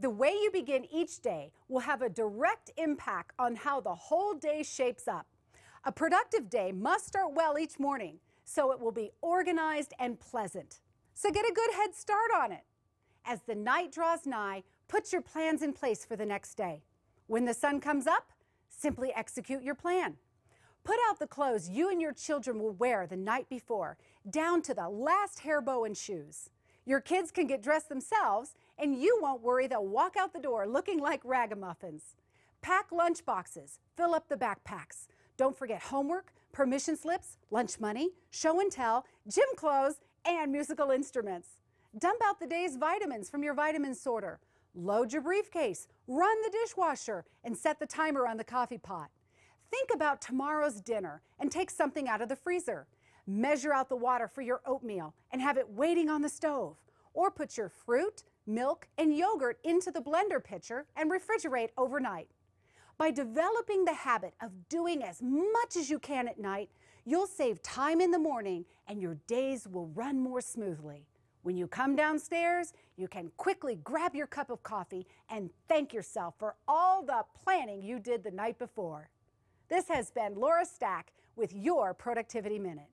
The way you begin each day will have a direct impact on how the whole day shapes up. A productive day must start well each morning, so it will be organized and pleasant. So get a good head start on it. As the night draws nigh, put your plans in place for the next day. When the sun comes up, simply execute your plan. Put out the clothes you and your children will wear the night before, down to the last hair bow and shoes. Your kids can get dressed themselves, and you won't worry they'll walk out the door looking like ragamuffins. Pack lunch boxes, fill up the backpacks. Don't forget homework, permission slips, lunch money, show and tell, gym clothes, and musical instruments. Dump out the day's vitamins from your vitamin sorter. Load your briefcase, run the dishwasher, and set the timer on the coffee pot. Think about tomorrow's dinner and take something out of the freezer. Measure out the water for your oatmeal and have it waiting on the stove. Or put your fruit, milk, and yogurt into the blender pitcher and refrigerate overnight. By developing the habit of doing as much as you can at night, you'll save time in the morning and your days will run more smoothly. When you come downstairs, you can quickly grab your cup of coffee and thank yourself for all the planning you did the night before. This has been Laura Stack with your Productivity Minute.